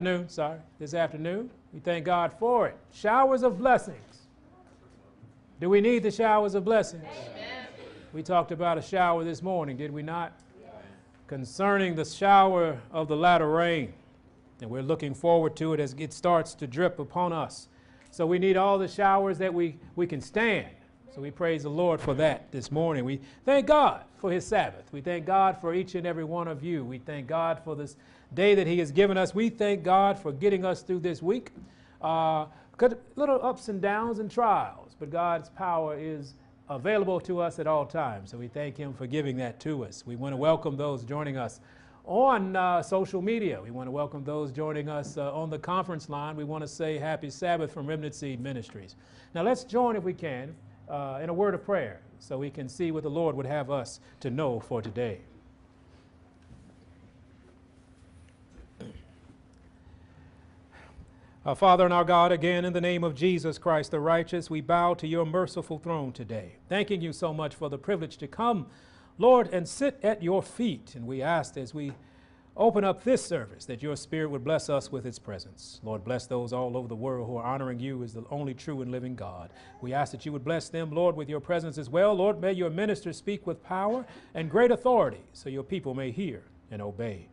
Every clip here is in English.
afternoon, sorry, this afternoon. We thank God for it. Showers of blessings. Do we need the showers of blessings? Amen. We talked about a shower this morning, did we not? Concerning the shower of the latter rain. And we're looking forward to it as it starts to drip upon us. So we need all the showers that we, we can stand. So we praise the Lord for that this morning. We thank God for his Sabbath. We thank God for each and every one of you. We thank God for this day that he has given us. We thank God for getting us through this week. Uh, little ups and downs and trials, but God's power is available to us at all times. So we thank him for giving that to us. We want to welcome those joining us on uh, social media. We want to welcome those joining us uh, on the conference line. We want to say happy Sabbath from Remnant Seed Ministries. Now let's join, if we can, uh, in a word of prayer so we can see what the Lord would have us to know for today. Our Father and our God, again, in the name of Jesus Christ the righteous, we bow to your merciful throne today, thanking you so much for the privilege to come, Lord, and sit at your feet. And we ask as we open up this service that your Spirit would bless us with its presence. Lord, bless those all over the world who are honoring you as the only true and living God. We ask that you would bless them, Lord, with your presence as well. Lord, may your ministers speak with power and great authority so your people may hear and obey.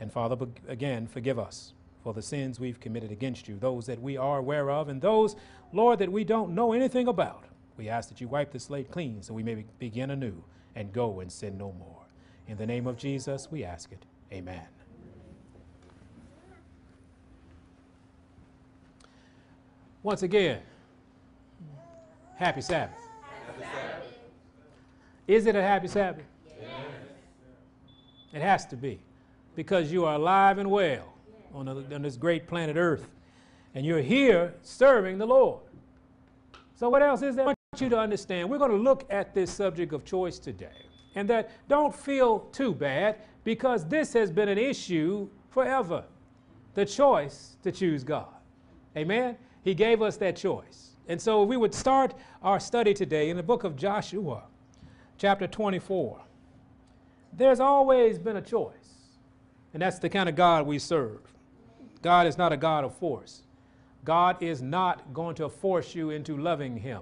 And Father, again, forgive us for the sins we've committed against you, those that we are aware of, and those, Lord, that we don't know anything about. We ask that you wipe the slate clean so we may begin anew and go and sin no more. In the name of Jesus, we ask it. Amen. Once again, happy Sabbath. Happy Sabbath. Is it a happy Sabbath? Yes. It has to be because you are alive and well on, a, on this great planet Earth and you're here serving the Lord. So, what else is there? I want you to understand we're going to look at this subject of choice today. And that don't feel too bad because this has been an issue forever the choice to choose God. Amen? He gave us that choice. And so we would start our study today in the book of Joshua, chapter 24. There's always been a choice, and that's the kind of God we serve. God is not a God of force. God is not going to force you into loving Him.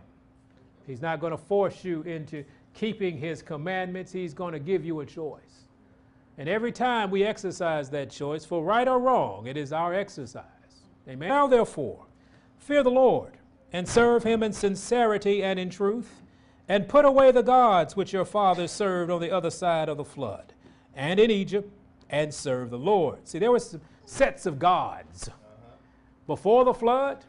He's not going to force you into keeping His commandments. He's going to give you a choice. And every time we exercise that choice, for right or wrong, it is our exercise. Amen. Now, therefore, fear the Lord and serve him in sincerity and in truth, and put away the gods which your fathers served on the other side of the flood and in Egypt, and serve the Lord. See, there were sets of gods before the flood.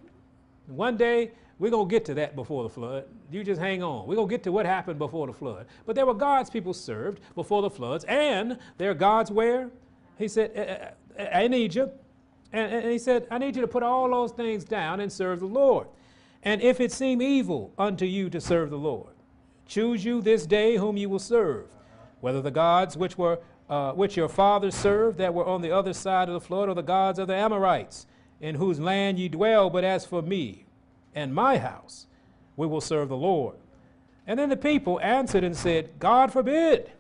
One day we're going to get to that before the flood. You just hang on. We're going to get to what happened before the flood. But there were gods people served before the floods, and there are gods where? He said, in Egypt. And he said, I need you to put all those things down and serve the Lord. And if it seem evil unto you to serve the Lord, choose you this day whom you will serve, whether the gods which were uh, which your fathers served that were on the other side of the flood, or the gods of the Amorites, in whose land ye dwell. But as for me, and my house, we will serve the Lord. And then the people answered and said, God forbid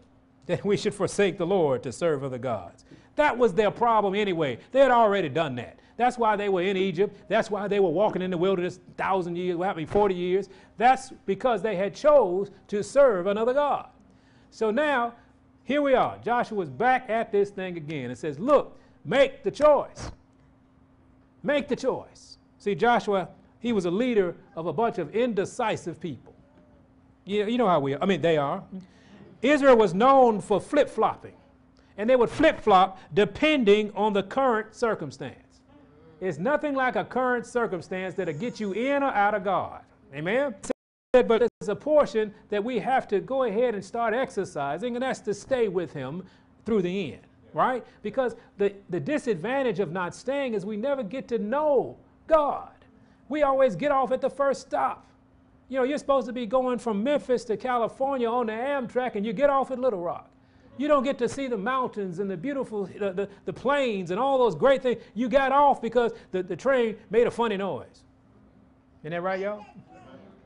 that we should forsake the Lord to serve other gods. That was their problem anyway. They had already done that. That's why they were in Egypt. That's why they were walking in the wilderness thousand years, what happened, 40 years. That's because they had chose to serve another God. So now, here we are. Joshua's back at this thing again and says, look, make the choice. Make the choice. See, Joshua he was a leader of a bunch of indecisive people. You, you know how we are. I mean, they are. Israel was known for flip flopping, and they would flip flop depending on the current circumstance. It's nothing like a current circumstance that'll get you in or out of God. Amen? But there's a portion that we have to go ahead and start exercising, and that's to stay with Him through the end, right? Because the, the disadvantage of not staying is we never get to know God we always get off at the first stop. You know, you're supposed to be going from Memphis to California on the Amtrak, and you get off at Little Rock. You don't get to see the mountains and the beautiful, the, the, the plains and all those great things. You got off because the, the train made a funny noise. Isn't that right, y'all?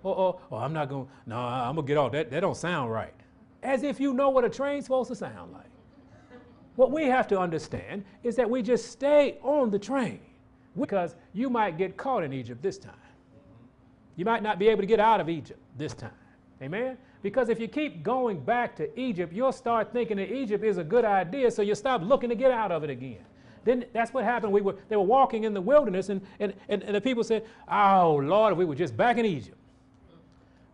Oh, oh, oh, I'm not going, no, I'm going to get off. That, that don't sound right. As if you know what a train's supposed to sound like. What we have to understand is that we just stay on the train because you might get caught in Egypt this time. You might not be able to get out of Egypt this time. Amen? Because if you keep going back to Egypt, you'll start thinking that Egypt is a good idea, so you'll stop looking to get out of it again. Then that's what happened. We were, they were walking in the wilderness, and, and, and, and the people said, Oh, Lord, if we were just back in Egypt.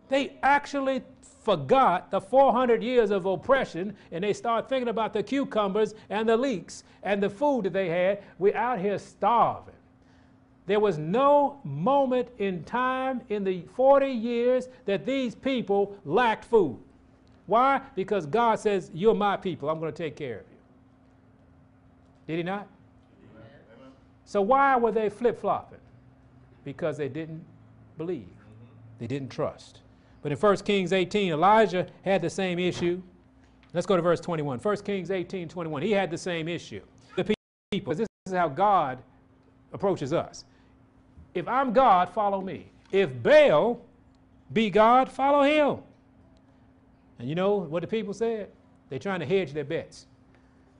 They actually forgot the 400 years of oppression and they start thinking about the cucumbers and the leeks and the food that they had. We're out here starving. There was no moment in time in the 40 years that these people lacked food. Why? Because God says, You're my people. I'm going to take care of you. Did He not? Amen. So, why were they flip flopping? Because they didn't believe, they didn't trust. But in 1 Kings 18, Elijah had the same issue. Let's go to verse 21. 1 Kings 18, 21. He had the same issue. The people, this is how God approaches us. If I'm God, follow me. If Baal be God, follow him. And you know what the people said? They're trying to hedge their bets.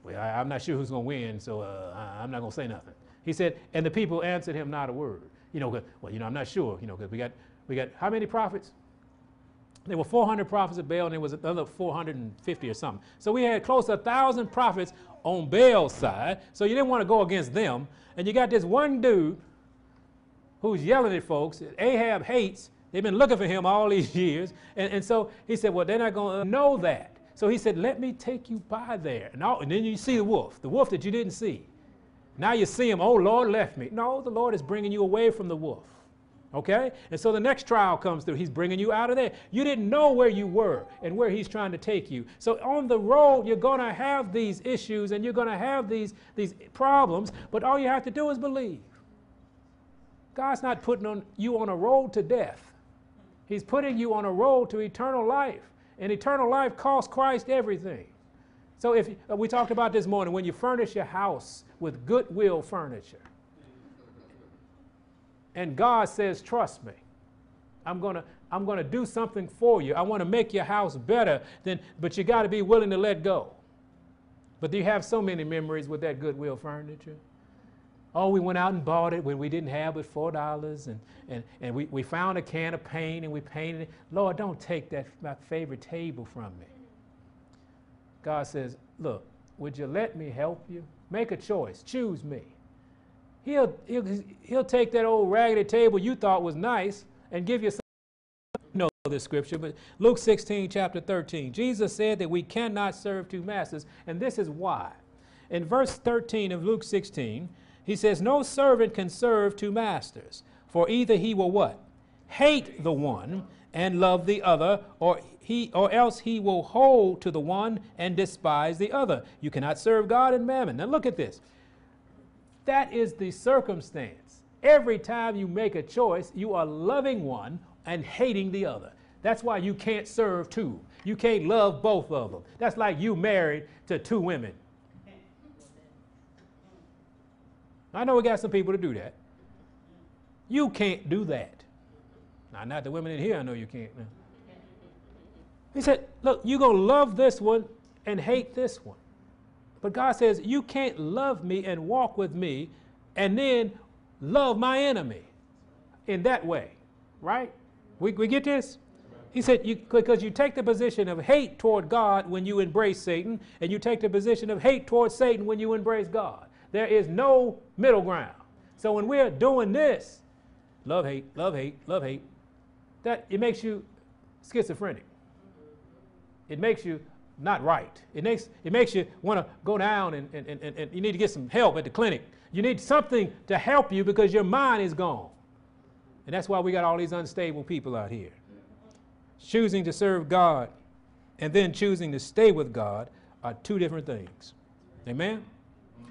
Well, I, am not sure who's going to win, so uh, I, I'm not going to say nothing. He said, and the people answered him not a word. You know, well, you know, I'm not sure, you know, because we got, we got how many prophets? There were 400 prophets of Baal, and there was another 450 or something. So we had close to a thousand prophets on Baal's side. So you didn't want to go against them. And you got this one dude who's yelling at folks. Ahab hates. They've been looking for him all these years. And, and so he said, Well, they're not going to know that. So he said, Let me take you by there. And, all, and then you see the wolf, the wolf that you didn't see. Now you see him, oh, Lord left me. No, the Lord is bringing you away from the wolf. Okay? And so the next trial comes through. He's bringing you out of there. You didn't know where you were and where he's trying to take you. So on the road, you're going to have these issues and you're going to have these, these problems, but all you have to do is believe. God's not putting on you on a road to death. He's putting you on a road to eternal life. And eternal life costs Christ everything. So if uh, we talked about this morning, when you furnish your house with goodwill furniture, and God says, Trust me. I'm going to I'm going to do something for you. I want to make your house better, then, but you got to be willing to let go. But do you have so many memories with that Goodwill furniture? Oh, we went out and bought it when we didn't have it, $4, and, and, and we, we found a can of paint and we painted it. Lord, don't take that my favorite table from me. God says, Look, would you let me help you? Make a choice. Choose me. He'll, he'll, he'll take that old raggedy table you thought was nice and give you some. You know this scripture, but Luke 16, chapter 13. Jesus said that we cannot serve two masters, and this is why. In verse 13 of Luke 16, he says, No servant can serve two masters, for either he will what? Hate the one and love the other, or he or else he will hold to the one and despise the other. You cannot serve God and mammon. Now look at this. That is the circumstance. Every time you make a choice, you are loving one and hating the other. That's why you can't serve two. You can't love both of them. That's like you married to two women. I know we got some people to do that. You can't do that. Now, not the women in here, I know you can't. He said, Look, you're going to love this one and hate this one. But God says, You can't love me and walk with me and then love my enemy in that way, right? We, we get this? He said, you, because you take the position of hate toward God when you embrace Satan, and you take the position of hate toward Satan when you embrace God. There is no middle ground. So when we're doing this, love, hate, love, hate, love, hate, that it makes you schizophrenic. It makes you not right. It makes, it makes you want to go down and, and, and, and you need to get some help at the clinic. You need something to help you because your mind is gone. And that's why we got all these unstable people out here. Choosing to serve God and then choosing to stay with God are two different things. Amen?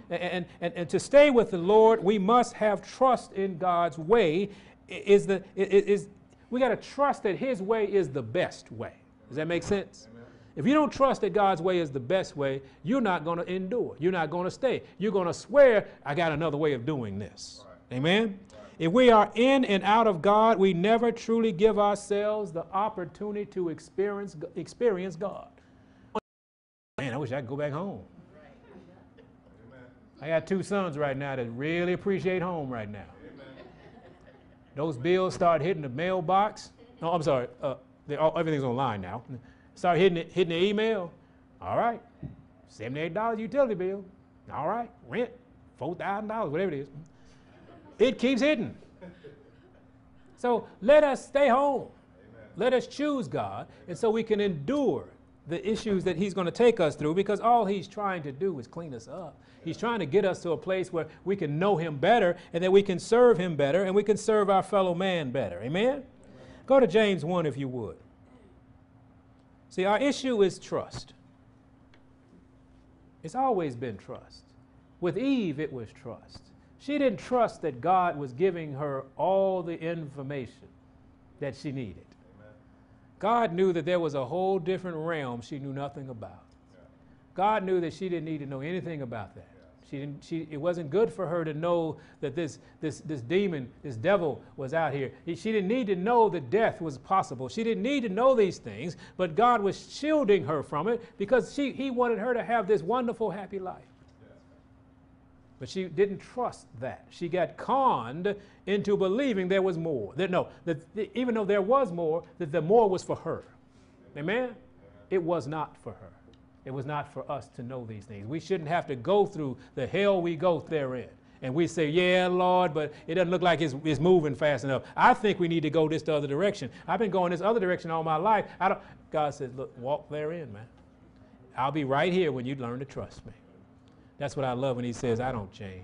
And, and, and to stay with the Lord, we must have trust in God's way. Is the, is, we got to trust that His way is the best way. Does that make sense? If you don't trust that God's way is the best way, you're not going to endure. You're not going to stay. You're going to swear, I got another way of doing this. Right. Amen? Right. If we are in and out of God, we never truly give ourselves the opportunity to experience, experience God. Man, I wish I could go back home. I got two sons right now that really appreciate home right now. Those bills start hitting the mailbox. No, I'm sorry. Uh, all, everything's online now. Start hitting it, hitting the email. All right, seventy-eight dollars utility bill. All right, rent four thousand dollars, whatever it is. It keeps hitting. So let us stay home. Amen. Let us choose God, and so we can endure the issues that He's going to take us through because all He's trying to do is clean us up. He's trying to get us to a place where we can know Him better and that we can serve Him better and we can serve our fellow man better. Amen? Amen? Go to James 1 if you would. See, our issue is trust. It's always been trust. With Eve, it was trust. She didn't trust that God was giving her all the information that she needed. Amen. God knew that there was a whole different realm she knew nothing about. Yeah. God knew that she didn't need to know anything about that. She didn't, she, it wasn't good for her to know that this, this, this demon, this devil was out here. She didn't need to know that death was possible. She didn't need to know these things, but God was shielding her from it because she, he wanted her to have this wonderful, happy life. But she didn't trust that. She got conned into believing there was more. That, no, that even though there was more, that the more was for her. Amen? It was not for her. It was not for us to know these things. We shouldn't have to go through the hell we go therein. And we say, yeah, Lord, but it doesn't look like it's, it's moving fast enough. I think we need to go this other direction. I've been going this other direction all my life. I don't. God says, look, walk therein, man. I'll be right here when you learn to trust me. That's what I love when he says, I don't change.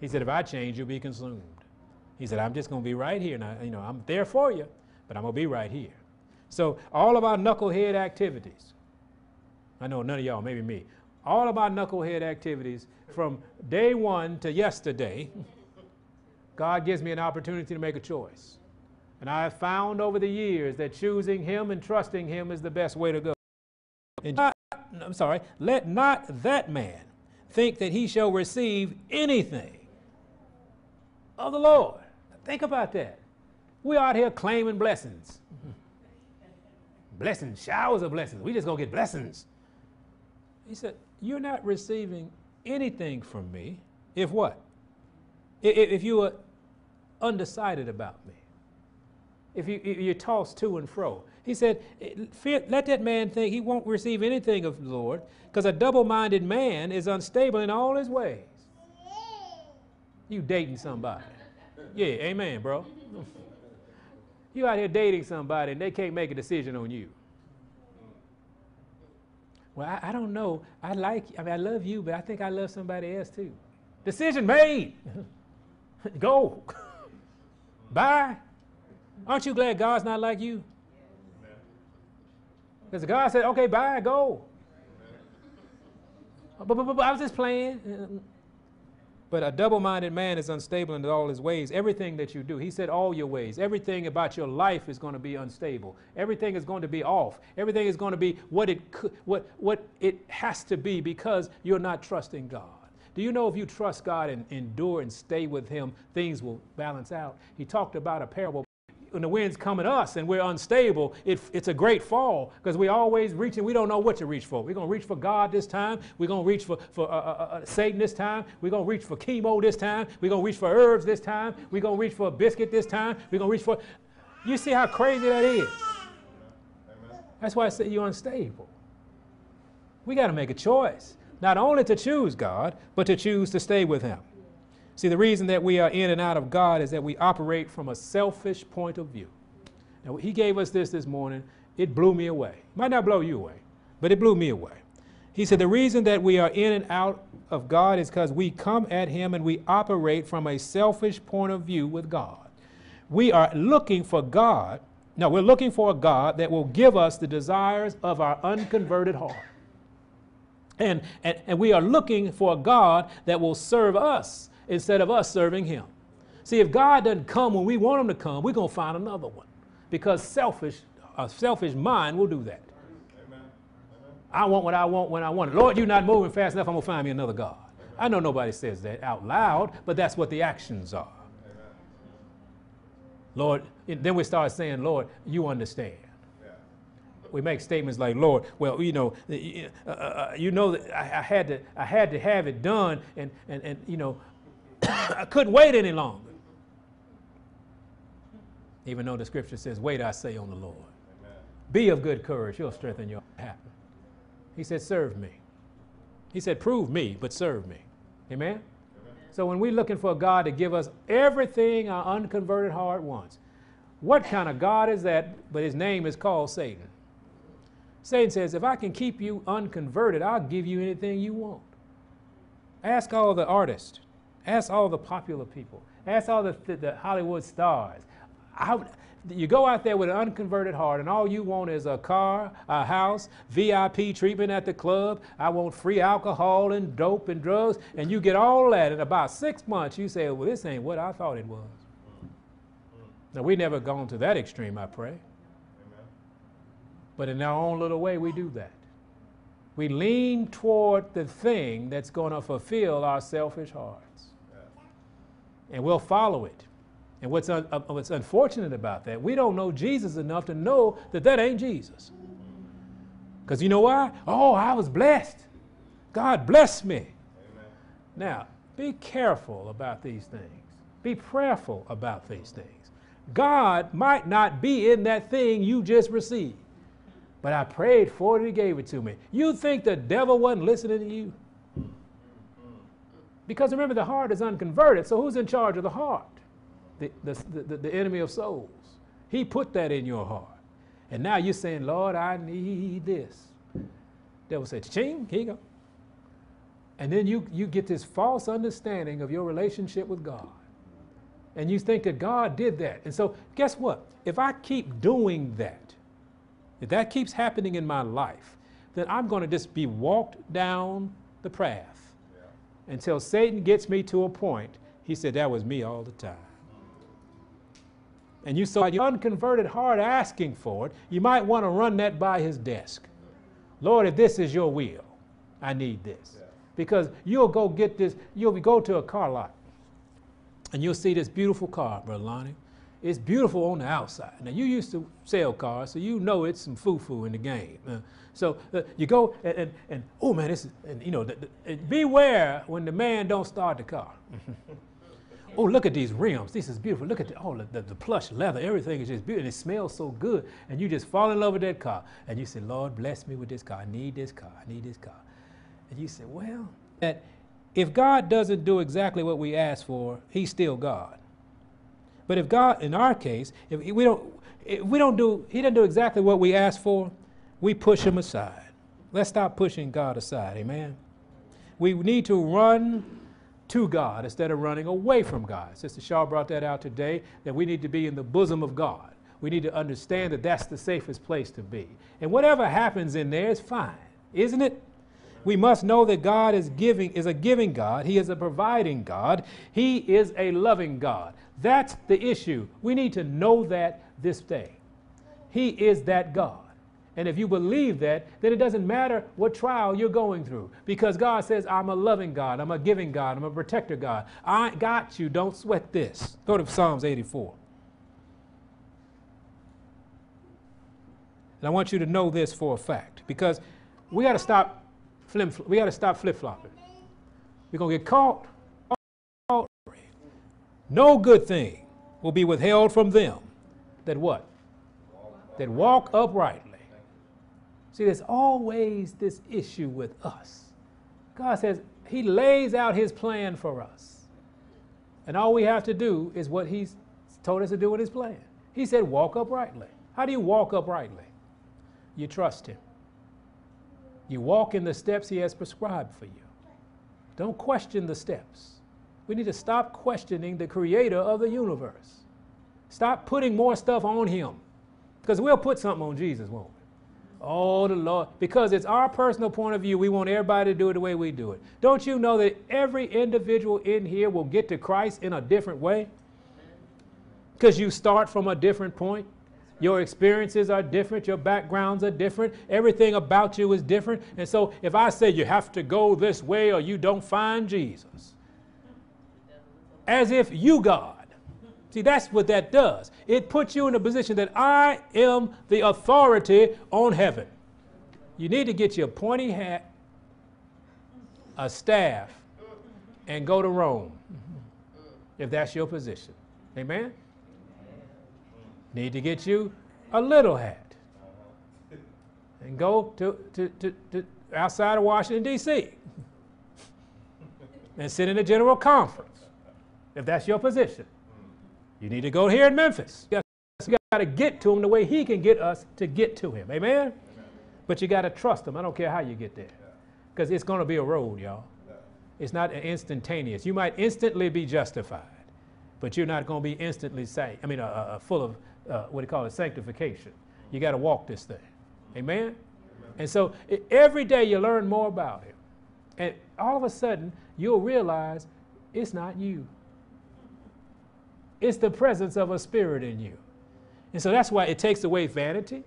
He said, if I change, you'll be consumed. He said, I'm just going to be right here. Now, you know, I'm there for you, but I'm going to be right here. So all of our knucklehead activities, I know none of y'all, maybe me, all of our knucklehead activities from day one to yesterday, God gives me an opportunity to make a choice. And I have found over the years that choosing Him and trusting Him is the best way to go. And I'm sorry, let not that man think that he shall receive anything of the Lord. Think about that. We're out here claiming blessings. blessings, showers of blessings. We just gonna get blessings. He said, You're not receiving anything from me if what? If you are undecided about me. If, you, if you're tossed to and fro. He said, Let that man think he won't receive anything of the Lord, because a double minded man is unstable in all his ways. You dating somebody. Yeah, amen, bro. You out here dating somebody and they can't make a decision on you. Well, I, I, don't know. I like, I mean, I love you, but I think I love somebody else too. Decision made. Go. Bye. Aren't you glad God's not like you? Because God said, okay, bye, go. But, but, but, but I was just playing. But a double minded man is unstable in all his ways. Everything that you do, he said, all your ways. Everything about your life is going to be unstable. Everything is going to be off. Everything is going to be what it, what, what it has to be because you're not trusting God. Do you know if you trust God and endure and stay with Him, things will balance out? He talked about a parable when the winds come at us and we're unstable, it, it's a great fall because we're always reaching, we don't know what to reach for. We're going to reach for God this time. We're going to reach for, for uh, uh, uh, Satan this time. We're going to reach for chemo this time. We're going to reach for herbs this time. We're going to reach for a biscuit this time. We're going to reach for. You see how crazy that is? That's why I say you're unstable. We got to make a choice, not only to choose God, but to choose to stay with Him. See, the reason that we are in and out of God is that we operate from a selfish point of view. Now, He gave us this this morning. It blew me away. Might not blow you away, but it blew me away. He said, The reason that we are in and out of God is because we come at Him and we operate from a selfish point of view with God. We are looking for God. No, we're looking for a God that will give us the desires of our unconverted heart. And, and, and we are looking for a God that will serve us instead of us serving him. See, if God doesn't come when we want him to come, we're going to find another one because selfish, a selfish mind will do that. Amen. I want what I want when I want it. Lord, you're not moving fast enough, I'm going to find me another God. I know nobody says that out loud, but that's what the actions are. Amen. Lord, then we start saying, Lord, you understand. We make statements like, Lord, well, you know, uh, uh, uh, you know that I, I, had to, I had to have it done, and, and, and you know, I couldn't wait any longer. Even though the scripture says, wait, I say on the Lord. Amen. Be of good courage, he'll strengthen your heart. He said, serve me. He said, prove me, but serve me. Amen? Amen? So when we're looking for God to give us everything our unconverted heart wants, what kind of God is that? But his name is called Satan. Satan says, if I can keep you unconverted, I'll give you anything you want. Ask all the artists. Ask all the popular people. Ask all the, the, the Hollywood stars. I, you go out there with an unconverted heart, and all you want is a car, a house, VIP treatment at the club. I want free alcohol and dope and drugs, and you get all that. In about six months, you say, Well, this ain't what I thought it was. Now, we never gone to that extreme, I pray. Amen. But in our own little way, we do that. We lean toward the thing that's going to fulfill our selfish hearts. And we'll follow it. And what's, un- uh, what's unfortunate about that, we don't know Jesus enough to know that that ain't Jesus. Because you know why? Oh, I was blessed. God blessed me. Amen. Now, be careful about these things. Be prayerful about these things. God might not be in that thing you just received. But I prayed for it, and he gave it to me. You think the devil wasn't listening to you? Because remember, the heart is unconverted, so who's in charge of the heart? The, the, the, the enemy of souls. He put that in your heart. And now you're saying, Lord, I need this. Devil said, ching, here you go. And then you, you get this false understanding of your relationship with God and you think that God did that. And so, guess what? If I keep doing that, if that keeps happening in my life, then I'm going to just be walked down the path. Until Satan gets me to a point. He said, That was me all the time. And you saw your unconverted heart asking for it, you might want to run that by his desk. Lord, if this is your will, I need this. Yeah. Because you'll go get this, you'll go to a car lot and you'll see this beautiful car, Brother Lonnie. It's beautiful on the outside. Now, you used to sell cars, so you know it's some foo-foo in the game. Uh, so uh, you go and, and, and, oh man, this is, and you know, the, the, beware when the man don't start the car. oh, look at these rims. This is beautiful. Look at the, oh, the, the, plush leather. Everything is just beautiful. And it smells so good. And you just fall in love with that car. And you say, Lord, bless me with this car. I need this car. I need this car. And you say, well, that if God doesn't do exactly what we ask for, He's still God. But if God, in our case, if we don't, if we don't do, He doesn't do exactly what we ask for, we push Him aside. Let's stop pushing God aside. Amen. We need to run to God instead of running away from God. Sister Shaw brought that out today that we need to be in the bosom of God. We need to understand that that's the safest place to be. And whatever happens in there is fine, isn't it? we must know that God is giving is a giving God. He is a providing God. He is a loving God. That's the issue. We need to know that this day. He is that God. And if you believe that, then it doesn't matter what trial you're going through because God says, I'm a loving God, I'm a giving God, I'm a protector God. I got you, don't sweat this. Go to Psalms 84. And I want you to know this for a fact because we got to stop Flip, we got to stop flip flopping. We're going to get caught. No good thing will be withheld from them that what? That walk uprightly. See, there's always this issue with us. God says He lays out His plan for us. And all we have to do is what He's told us to do in His plan. He said, walk uprightly. How do you walk uprightly? You trust Him. You walk in the steps He has prescribed for you. Don't question the steps. We need to stop questioning the creator of the universe. Stop putting more stuff on Him. Because we'll put something on Jesus, won't we? Oh, the Lord. Because it's our personal point of view. We want everybody to do it the way we do it. Don't you know that every individual in here will get to Christ in a different way? Because you start from a different point. Your experiences are different. Your backgrounds are different. Everything about you is different. And so if I say you have to go this way or you don't find Jesus, as if you, God, See, that's what that does. It puts you in a position that I am the authority on heaven. You need to get your pointy hat, a staff, and go to Rome if that's your position. Amen? Need to get you a little hat and go to, to, to, to outside of Washington, D.C. and sit in a general conference if that's your position. You need to go here in Memphis. You got to get to him the way he can get us to get to him. Amen? Amen. But you got to trust him. I don't care how you get there. Because it's going to be a road, y'all. It's not instantaneous. You might instantly be justified, but you're not going to be instantly saved. I mean, uh, uh, full of uh, what do you call it, sanctification. You got to walk this thing. Amen? Amen? And so every day you learn more about him. And all of a sudden, you'll realize it's not you. It's the presence of a spirit in you. And so that's why it takes away vanity.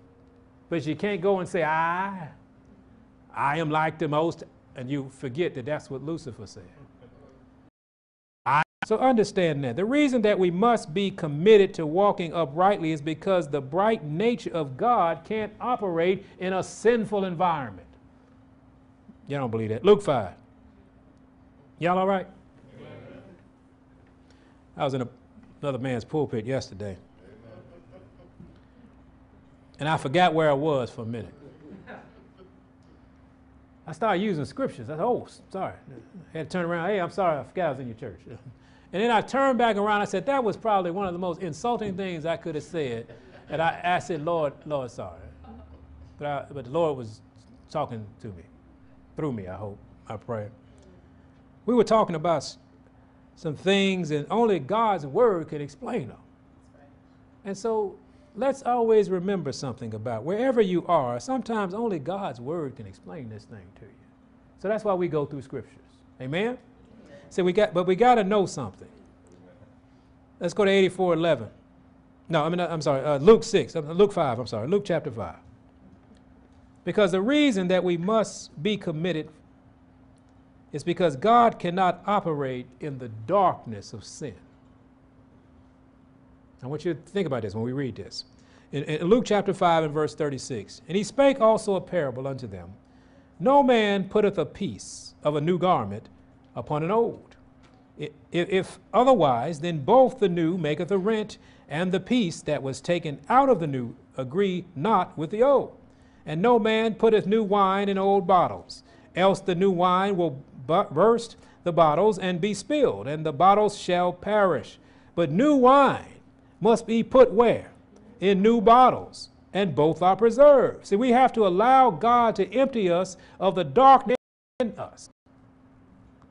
But you can't go and say, I, I am like the most, and you forget that that's what Lucifer said. I, so understand that. The reason that we must be committed to walking uprightly is because the bright nature of God can't operate in a sinful environment. You don't believe that. Luke 5. Y'all all right? I was in a another man's pulpit yesterday. And I forgot where I was for a minute. I started using scriptures. I said, oh, sorry. I had to turn around. Hey, I'm sorry. I forgot I was in your church. And then I turned back around. I said, that was probably one of the most insulting things I could have said. And I, I said, Lord, Lord, sorry. But, I, but the Lord was talking to me, through me, I hope, I pray. We were talking about some things, and only God's word can explain them. And so let's always remember something about wherever you are, sometimes only God's word can explain this thing to you. So that's why we go through scriptures. Amen? So we got, but we got to know something. Let's go to 8411. No, I mean, I'm sorry, uh, Luke 6, uh, Luke 5, I'm sorry, Luke chapter 5. Because the reason that we must be committed it's because God cannot operate in the darkness of sin. I want you to think about this when we read this. In, in, Luke chapter 5 and verse 36, and he spake also a parable unto them No man putteth a piece of a new garment upon an old. If, if otherwise, then both the new maketh a rent, and the piece that was taken out of the new agree not with the old. And no man putteth new wine in old bottles, else the new wine will burst the bottles and be spilled, and the bottles shall perish. But new wine must be put where? In new bottles, and both are preserved. See, we have to allow God to empty us of the darkness in us.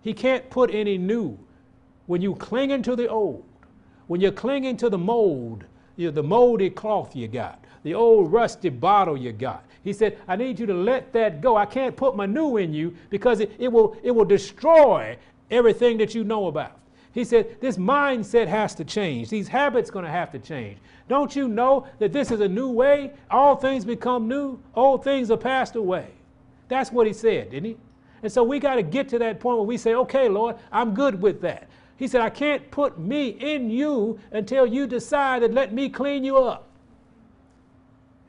He can't put any new. When you clinging to the old, when you're clinging to the mold, you know, the moldy cloth you got, the old rusty bottle you got. He said, I need you to let that go. I can't put my new in you because it, it, will, it will destroy everything that you know about. He said, This mindset has to change. These habits going to have to change. Don't you know that this is a new way? All things become new, old things are passed away. That's what he said, didn't he? And so we got to get to that point where we say, Okay, Lord, I'm good with that. He said, I can't put me in you until you decide to let me clean you up.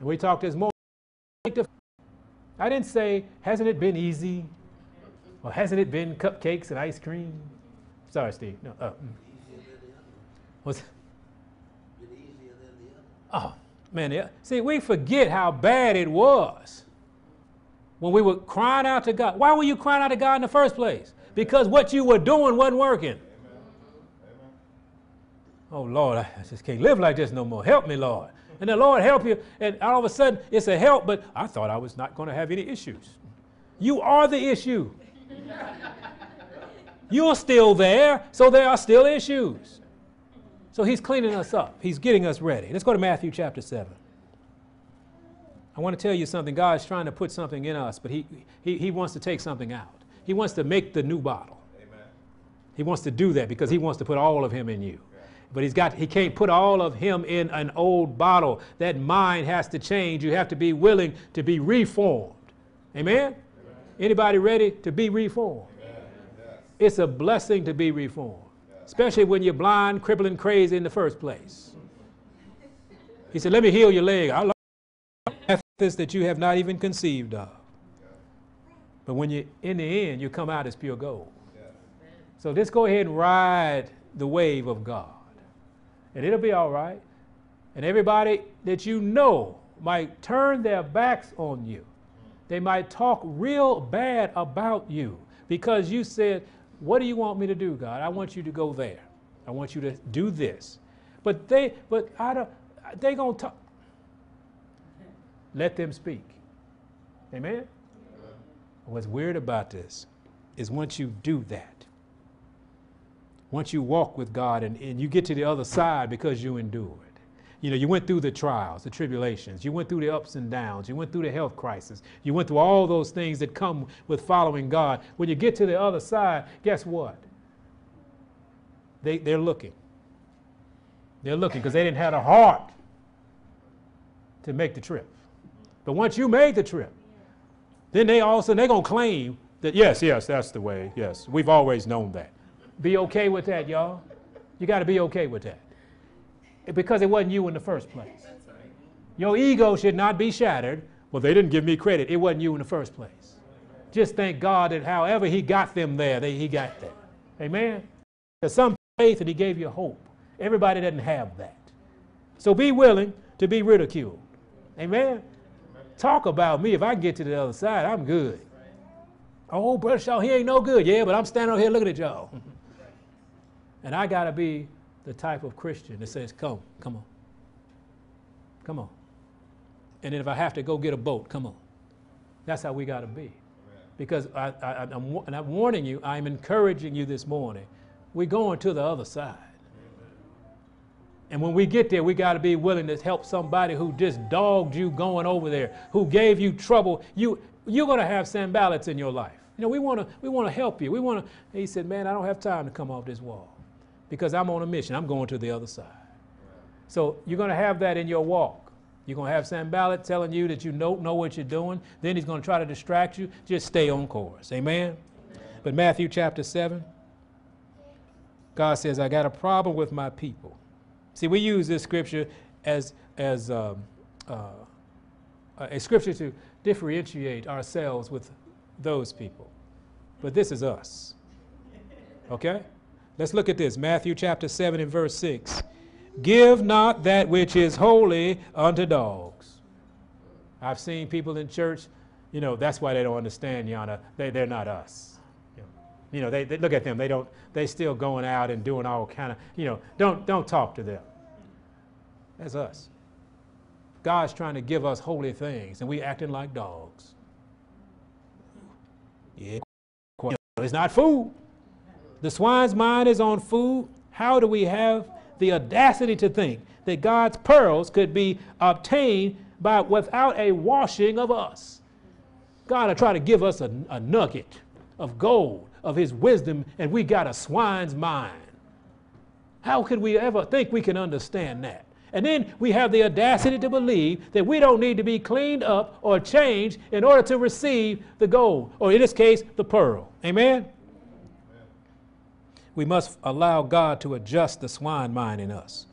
And we talked this more. I didn't say, hasn't it been easy? Or hasn't it been cupcakes and ice cream? Sorry, Steve. No. Uh, What's Oh, man. Yeah. See, we forget how bad it was when we were crying out to God. Why were you crying out to God in the first place? Because what you were doing wasn't working. Amen. Amen. Oh, Lord, I just can't live like this no more. Help me, Lord and the Lord help you, and all of a sudden it's a help, but I thought I was not going to have any issues. You are the issue. You're still there, so there are still issues. So he's cleaning us up, he's getting us ready. Let's go to Matthew chapter 7. I want to tell you something. God's trying to put something in us, but he, he, he wants to take something out. He wants to make the new bottle. Amen. He wants to do that because he wants to put all of him in you. But he's got he can't put all of him in an old bottle. That mind has to change. You have to be willing to be reformed. Amen? Amen. Anybody ready to be reformed? Yes. It's a blessing to be reformed. Yes. especially when you're blind, crippling, crazy in the first place. He said, Let me heal your leg. I love methods that you have not even conceived of. But when you, in the end, you come out as pure gold. So just go ahead and ride the wave of God, and it'll be all right. And everybody that you know might turn their backs on you. They might talk real bad about you because you said, What do you want me to do, God? I want you to go there. I want you to do this. But they, but I don't, they gonna talk. Let them speak. Amen? What's weird about this is once you do that, once you walk with God and, and you get to the other side because you endured. You know, you went through the trials, the tribulations, you went through the ups and downs, you went through the health crisis, you went through all those things that come with following God. When you get to the other side, guess what? They, they're looking. They're looking because they didn't have the heart to make the trip. But once you made the trip, then they all of a sudden they're going to claim that, yes, yes, that's the way. Yes, we've always known that. Be okay with that, y'all. You got to be okay with that. Because it wasn't you in the first place. Your ego should not be shattered. Well, they didn't give me credit. It wasn't you in the first place. Just thank God that however He got them there, they, He got there. Amen? There's some faith and He gave you hope. Everybody doesn't have that. So be willing to be ridiculed. Amen? Talk about me. If I get to the other side, I'm good. Oh, Brother Shaw, he ain't no good. Yeah, but I'm standing over here looking at y'all. and I got to be the type of Christian that says, come, come on. Come on. And then if I have to go get a boat, come on. That's how we got to be. Because I, I, I'm, and I'm warning you, I'm encouraging you this morning. We're going to the other side. And when we get there, we got to be willing to help somebody who just dogged you going over there, who gave you trouble. You, you're going to have Sanballats in your life. You know, we want to we want to help you. We want to. He said, "Man, I don't have time to come off this wall because I'm on a mission. I'm going to the other side." So you're going to have that in your walk. You're going to have Sanballat telling you that you know, know what you're doing. Then he's going to try to distract you. Just stay on course. Amen? But Matthew chapter 7, God says, I got a problem with my people. See, we use this scripture as, as um, uh, a scripture to differentiate ourselves with those people. But this is us. Okay? Let's look at this Matthew chapter 7 and verse 6. Give not that which is holy unto dogs. I've seen people in church, you know, that's why they don't understand, Yana. They, they're not us. You know, they, they, look at them. They don't. They still going out and doing all kind of. You know, don't don't talk to them. That's us. God's trying to give us holy things, and we acting like dogs. Yeah, it's not food. The swine's mind is on food. How do we have the audacity to think that God's pearls could be obtained by without a washing of us? God will try to give us a, a nugget of gold of his wisdom, and we got a swine's mind. How could we ever think we can understand that? And then we have the audacity to believe that we don't need to be cleaned up or changed in order to receive the gold, or in this case, the pearl. Amen? We must allow God to adjust the swine mind in us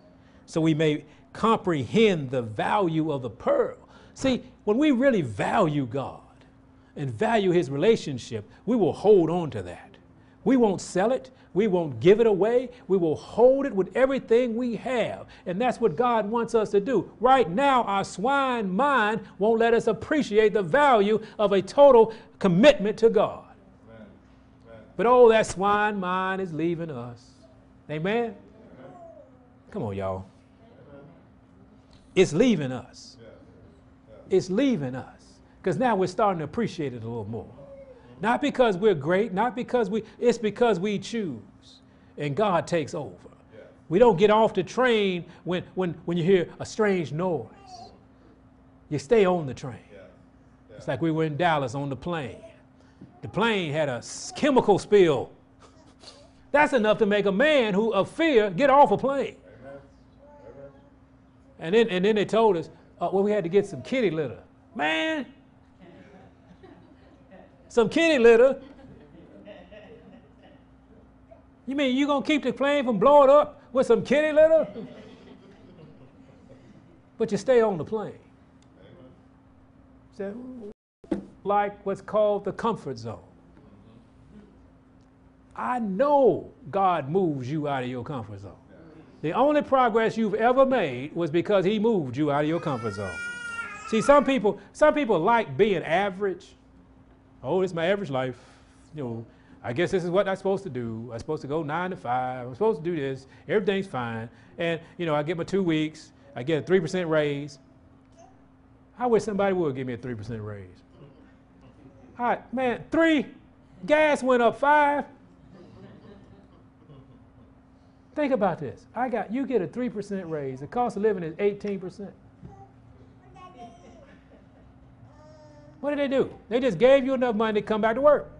so we may comprehend the value of the pearl. See, when we really value God, and value his relationship, we will hold on to that. We won't sell it. We won't give it away. We will hold it with everything we have. And that's what God wants us to do. Right now, our swine mind won't let us appreciate the value of a total commitment to God. But oh, that swine mind is leaving us. Amen? Come on, y'all. It's leaving us. It's leaving us because now we're starting to appreciate it a little more. Not because we're great, not because we, it's because we choose and God takes over. We don't get off the train when, when, when you hear a strange noise. You stay on the train. It's like we were in Dallas on the plane. The plane had a chemical spill. That's enough to make a man who of fear get off a plane. Amen. Amen. And then, and then they told us, uh, well, we had to get some kitty litter. Man, some kitty litter. You mean you gonna keep the plane from blowing up with some kitty litter? but you stay on the plane. So, like what's called the comfort zone. I know God moves you out of your comfort zone. The only progress you've ever made was because he moved you out of your comfort zone. See, some people, some people like being average. Oh, it's my average life. You know, I guess this is what I'm supposed to do. I'm supposed to go nine to five. I'm supposed to do this. Everything's fine. And, you know, I get my two weeks. I get a 3% raise. I wish somebody would give me a 3% raise. All right, man, three, gas went up five. Think about this. I got you get a 3% raise. The cost of living is 18%. What did they do? They just gave you enough money to come back to work.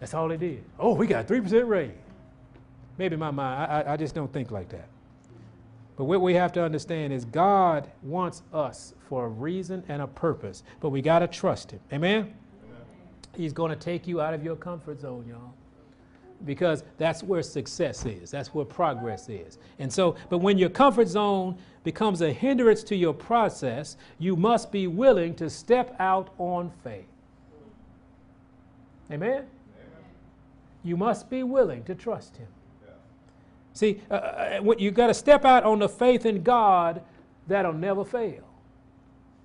That's all they did. Oh, we got a 3% raise. Maybe my mind, I, I just don't think like that. But what we have to understand is God wants us for a reason and a purpose, but we got to trust Him. Amen? Amen? He's going to take you out of your comfort zone, y'all because that's where success is. That's where progress is. And so, but when your comfort zone becomes a hindrance to your process, you must be willing to step out on faith. Amen? Amen. You must be willing to trust Him. See, uh, uh you got to step out on the faith in God that'll never fail.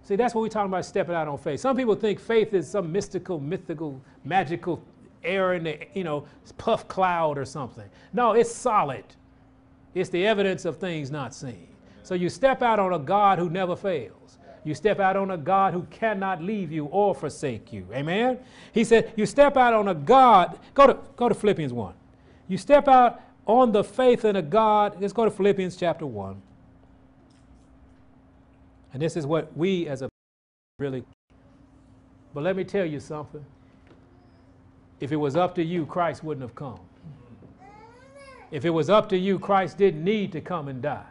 See, that's what we're talking about stepping out on faith. Some people think faith is some mystical, mythical, magical air in the, you know, puff cloud or something. No, it's solid. It's the evidence of things not seen. So you step out on a God who never fails. You step out on a God who cannot leave you or forsake you. Amen? He said, you step out on a God, go to, go to Philippians 1. You step out on the faith in a God, let's go to Philippians chapter 1. And this is what we as a really, but let me tell you something. If it was up to you, Christ wouldn't have come. If it was up to you, Christ didn't need to come and die.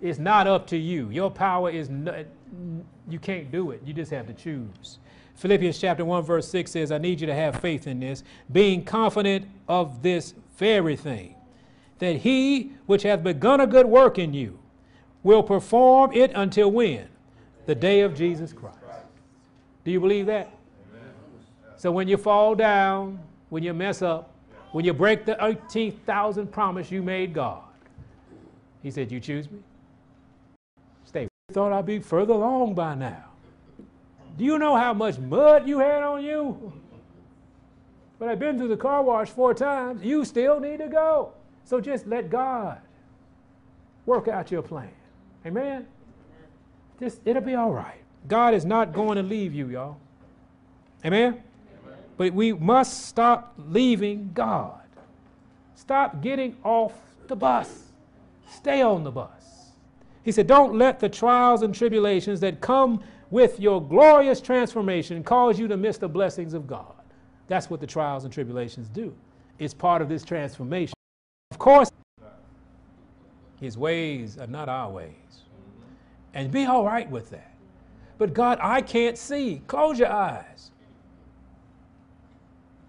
It's not up to you. Your power is not, you can't do it. You just have to choose. Philippians chapter 1 verse 6 says, I need you to have faith in this, being confident of this very thing, that he which hath begun a good work in you will perform it until when? The day of Jesus Christ. Do you believe that? So when you fall down, when you mess up, when you break the 18,000 promise you made God, He said, You choose me? Stay. Thought I'd be further along by now. Do you know how much mud you had on you? But I've been through the car wash four times. You still need to go. So just let God work out your plan. Amen? Just, it'll be all right. God is not going to leave you, y'all. Amen? But we must stop leaving God. Stop getting off the bus. Stay on the bus. He said, Don't let the trials and tribulations that come with your glorious transformation cause you to miss the blessings of God. That's what the trials and tribulations do. It's part of this transformation. Of course, his ways are not our ways. And be all right with that. But God, I can't see. Close your eyes.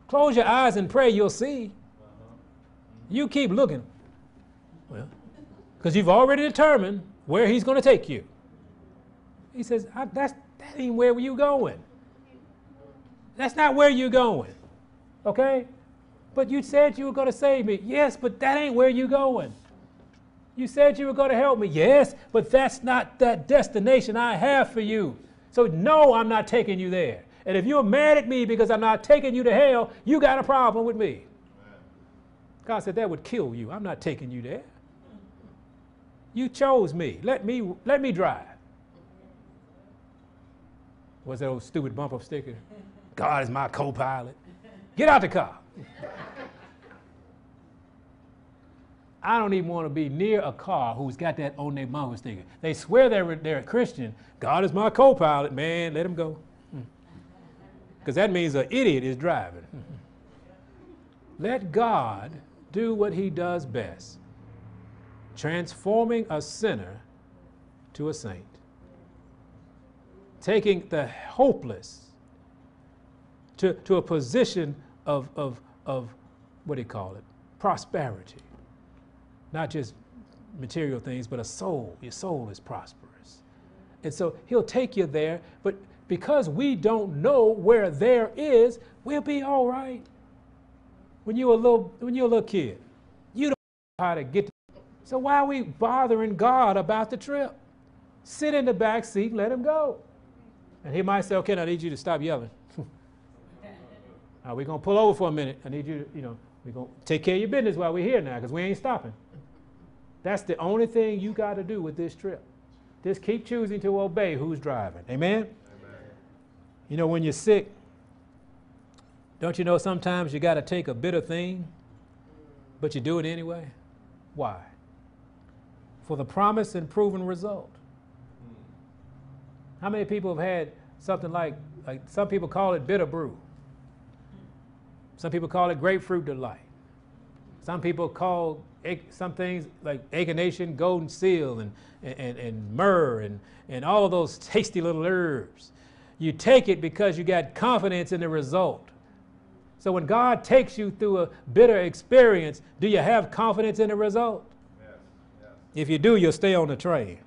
Close your eyes and pray, you'll see. You keep looking. Well, because you've already determined where he's going to take you. He says, that's, that ain't where you going. That's not where you're going. Okay? But you said you were going to save me. Yes, but that ain't where you're going. You said you were going to help me. Yes, but that's not that destination I have for you. So, no, I'm not taking you there. And if you're mad at me because I'm not taking you to hell, you got a problem with me. God said that would kill you. I'm not taking you there. You chose me. Let me let me drive. What's that old stupid bumper sticker? God is my co-pilot. Get out the car. I don't even want to be near a car who's got that on their bumper sticker. They swear they're, they're a Christian. God is my co-pilot. Man, let him go because that means an idiot is driving. Let God do what he does best transforming a sinner to a saint, taking the hopeless to, to a position of, of, of what do you call it? Prosperity. Not just material things, but a soul. Your soul is prosperous. And so he'll take you there, but because we don't know where there is, we'll be all right. When you're a little, when you're a little kid, you don't know how to get. To, so why are we bothering God about the trip? Sit in the back seat, let him go. And he might say, okay, I need you to stop yelling. Are we gonna pull over for a minute. I need you to, you know, we're gonna take care of your business while we're here now, because we ain't stopping. That's the only thing you got to do with this trip. Just keep choosing to obey who's driving. Amen? Amen? You know, when you're sick, don't you know sometimes you got to take a bitter thing, but you do it anyway? Why? For the promise and proven result. How many people have had something like, like some people call it bitter brew? Some people call it grapefruit delight. Some people call some things like echinacea, golden seal, and, and, and myrrh, and, and all of those tasty little herbs. You take it because you got confidence in the result. So when God takes you through a bitter experience, do you have confidence in the result? Yes. Yes. If you do, you'll stay on the train.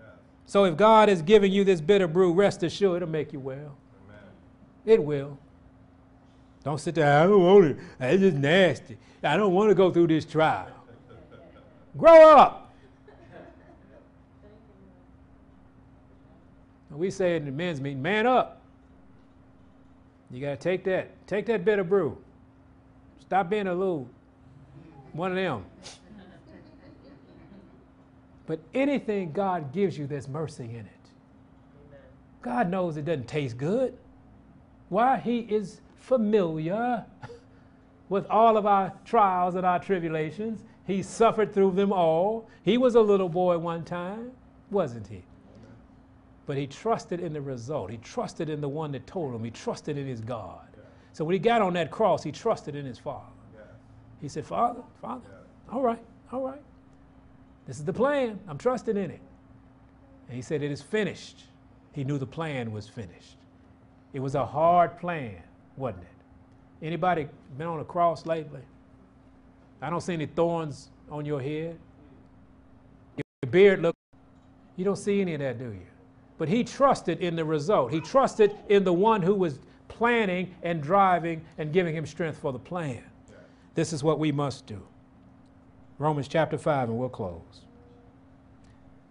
Yes. So if God is giving you this bitter brew, rest assured it'll make you well. Amen. It will. Don't sit there, I don't want it. It's just nasty. I don't want to go through this trial. Grow up. We say in the men's meeting, man up. You got to take that. Take that bitter brew. Stop being a little one of them. but anything God gives you, there's mercy in it. God knows it doesn't taste good. Why? He is familiar with all of our trials and our tribulations. He suffered through them all. He was a little boy one time, wasn't he? But he trusted in the result. He trusted in the one that told him. He trusted in his God. So when he got on that cross, he trusted in his Father. He said, Father, Father, all right, all right. This is the plan. I'm trusting in it. And he said, It is finished. He knew the plan was finished. It was a hard plan wasn't it? Anybody been on a cross lately? I don't see any thorns on your head. Your beard look. You don't see any of that, do you? But he trusted in the result. He trusted in the one who was planning and driving and giving him strength for the plan. This is what we must do. Romans chapter 5, and we'll close.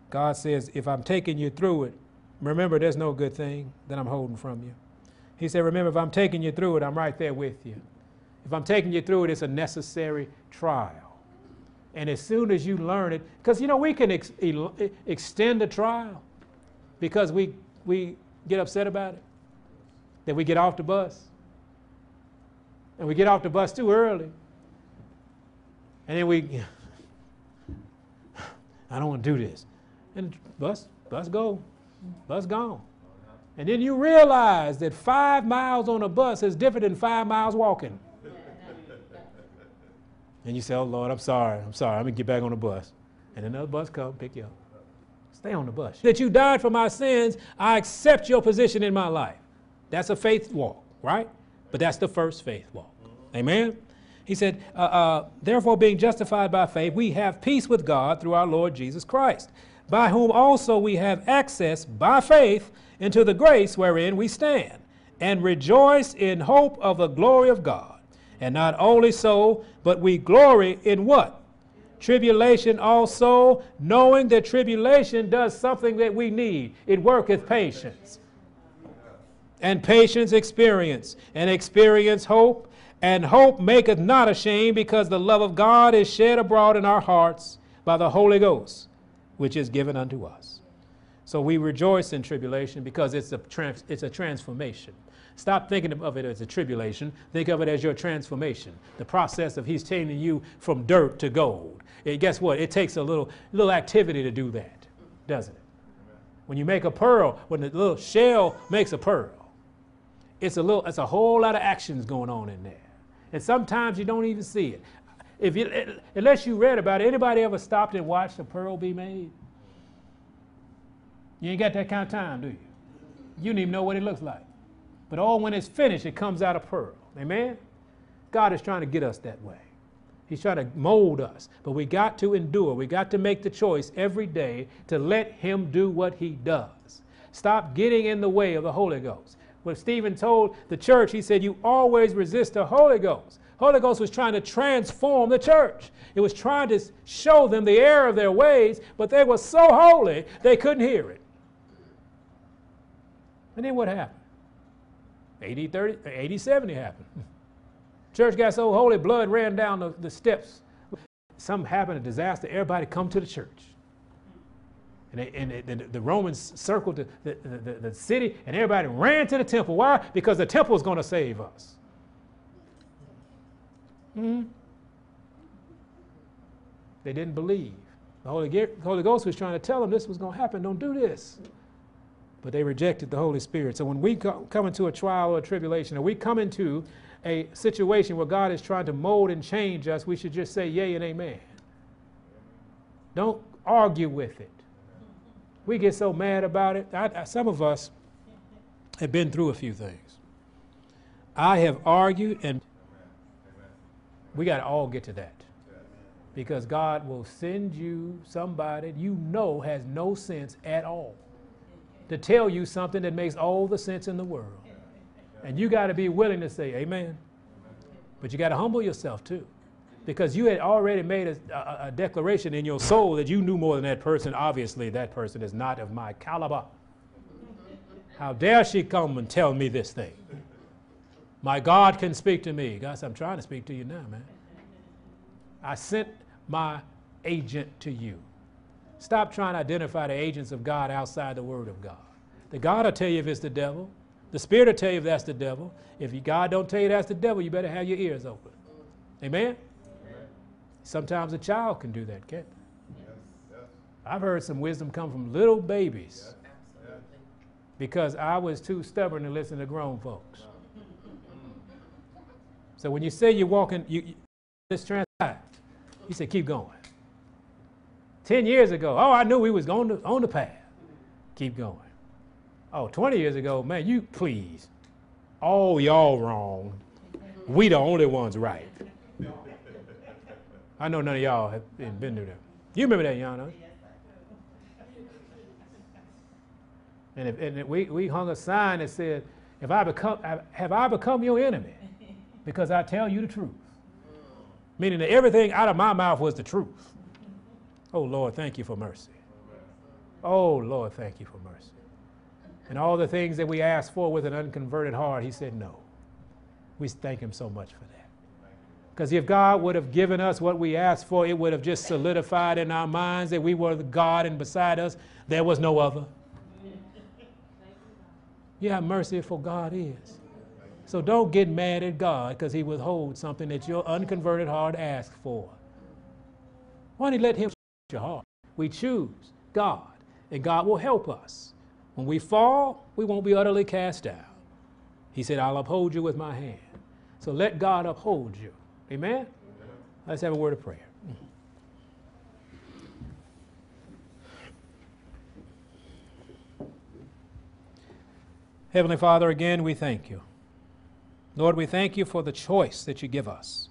God says, if I'm taking you through it, remember there's no good thing that I'm holding from you. He said, Remember, if I'm taking you through it, I'm right there with you. If I'm taking you through it, it's a necessary trial. And as soon as you learn it, because you know, we can ex- extend a trial because we, we get upset about it, that we get off the bus. And we get off the bus too early. And then we, I don't want to do this. And bus, bus go, bus gone. And then you realize that five miles on a bus is different than five miles walking. and you say, Oh Lord, I'm sorry, I'm sorry, I'm gonna get back on the bus. And another bus come pick you up. Stay on the bus. That you died for my sins, I accept your position in my life. That's a faith walk, right? But that's the first faith walk. Amen? He said, uh, uh, Therefore, being justified by faith, we have peace with God through our Lord Jesus Christ, by whom also we have access by faith into the grace wherein we stand, and rejoice in hope of the glory of God. And not only so, but we glory in what? Tribulation also, knowing that tribulation does something that we need. It worketh patience. And patience experience, and experience hope, and hope maketh not ashamed, because the love of God is shed abroad in our hearts by the Holy Ghost, which is given unto us. So we rejoice in tribulation because it's a, trans- it's a transformation. Stop thinking of it as a tribulation. Think of it as your transformation. The process of He's taking you from dirt to gold. And guess what? It takes a little, little activity to do that, doesn't it? When you make a pearl, when the little shell makes a pearl, it's a little, it's a whole lot of actions going on in there. And sometimes you don't even see it. If you, unless you read about it, anybody ever stopped and watched a pearl be made? You ain't got that kind of time, do you? You don't even know what it looks like. But all when it's finished, it comes out a pearl. Amen? God is trying to get us that way. He's trying to mold us. But we got to endure. We got to make the choice every day to let Him do what He does. Stop getting in the way of the Holy Ghost. When Stephen told the church, he said, You always resist the Holy Ghost. Holy Ghost was trying to transform the church. It was trying to show them the error of their ways, but they were so holy they couldn't hear it. And then what happened? 80, 30, 80 70 happened. Church got so holy, blood ran down the, the steps. Something happened, a disaster, everybody come to the church. And, they, and they, the, the, Romans circled the, the, the, city, and everybody ran to the temple. Why? Because the temple is going to save us. Mm-hmm. They didn't believe. The Holy, the Holy Ghost was trying to tell them this was going to happen. Don't do this. But they rejected the Holy Spirit. So when we come into a trial or a tribulation, or we come into a situation where God is trying to mold and change us, we should just say yay and amen. Don't argue with it. We get so mad about it. I, I, some of us have been through a few things. I have argued, and we got to all get to that. Because God will send you somebody you know has no sense at all to tell you something that makes all the sense in the world. And you got to be willing to say, Amen. But you got to humble yourself too. Because you had already made a, a, a, declaration in your soul that you knew more than that person. Obviously, that person is not of my caliber. How dare she come and tell me this thing? My God can speak to me. God said, I'm trying to speak to you now, man. I sent my agent to you. Stop trying to identify the agents of God outside the Word of God. The God will tell you if it's the devil. The Spirit will tell you if that's the devil. If God don't tell you that's the devil, you better have your ears open. Amen? Sometimes a child can do that, can't they? Yes, yes. I've heard some wisdom come from little babies yes, because I was too stubborn to listen to grown folks. so when you say you're walking, you, you this transpired. He said, keep going. Ten years ago, oh, I knew we was on the, on the path. Keep going. Oh, 20 years ago, man, you please. Oh, y'all wrong. We the only ones right. I know none of y'all have been through that. You remember that, Yana? And, if, and we, we hung a sign that said, if I become, have I become your enemy? Because I tell you the truth. Meaning that everything out of my mouth was the truth. Oh, Lord, thank you for mercy. Oh, Lord, thank you for mercy. And all the things that we asked for with an unconverted heart, he said no. We thank him so much for that. Because if God would have given us what we asked for, it would have just solidified in our minds that we were God and beside us there was no other. Yeah, merciful God is. So don't get mad at God because he withholds something that your unconverted heart asked for. Why don't you let him heart? We choose God, and God will help us. When we fall, we won't be utterly cast down. He said, I'll uphold you with my hand. So let God uphold you. Amen? Amen? Let's have a word of prayer. Heavenly Father, again, we thank you. Lord, we thank you for the choice that you give us.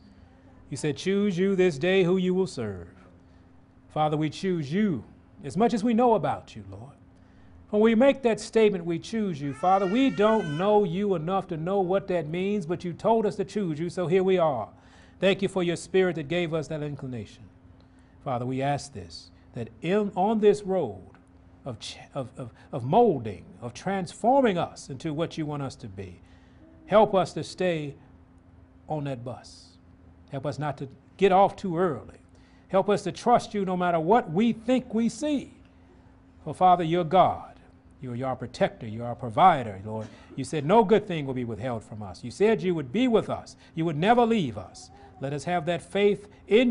You said, Choose you this day who you will serve. Father, we choose you as much as we know about you, Lord. When we make that statement, we choose you, Father, we don't know you enough to know what that means, but you told us to choose you, so here we are. Thank you for your spirit that gave us that inclination. Father, we ask this that in, on this road of, of, of, of molding, of transforming us into what you want us to be, help us to stay on that bus. Help us not to get off too early. Help us to trust you no matter what we think we see. For Father, you're God. You're our protector. You're our provider, Lord. You said no good thing will be withheld from us. You said you would be with us. You would never leave us. Let us have that faith in you.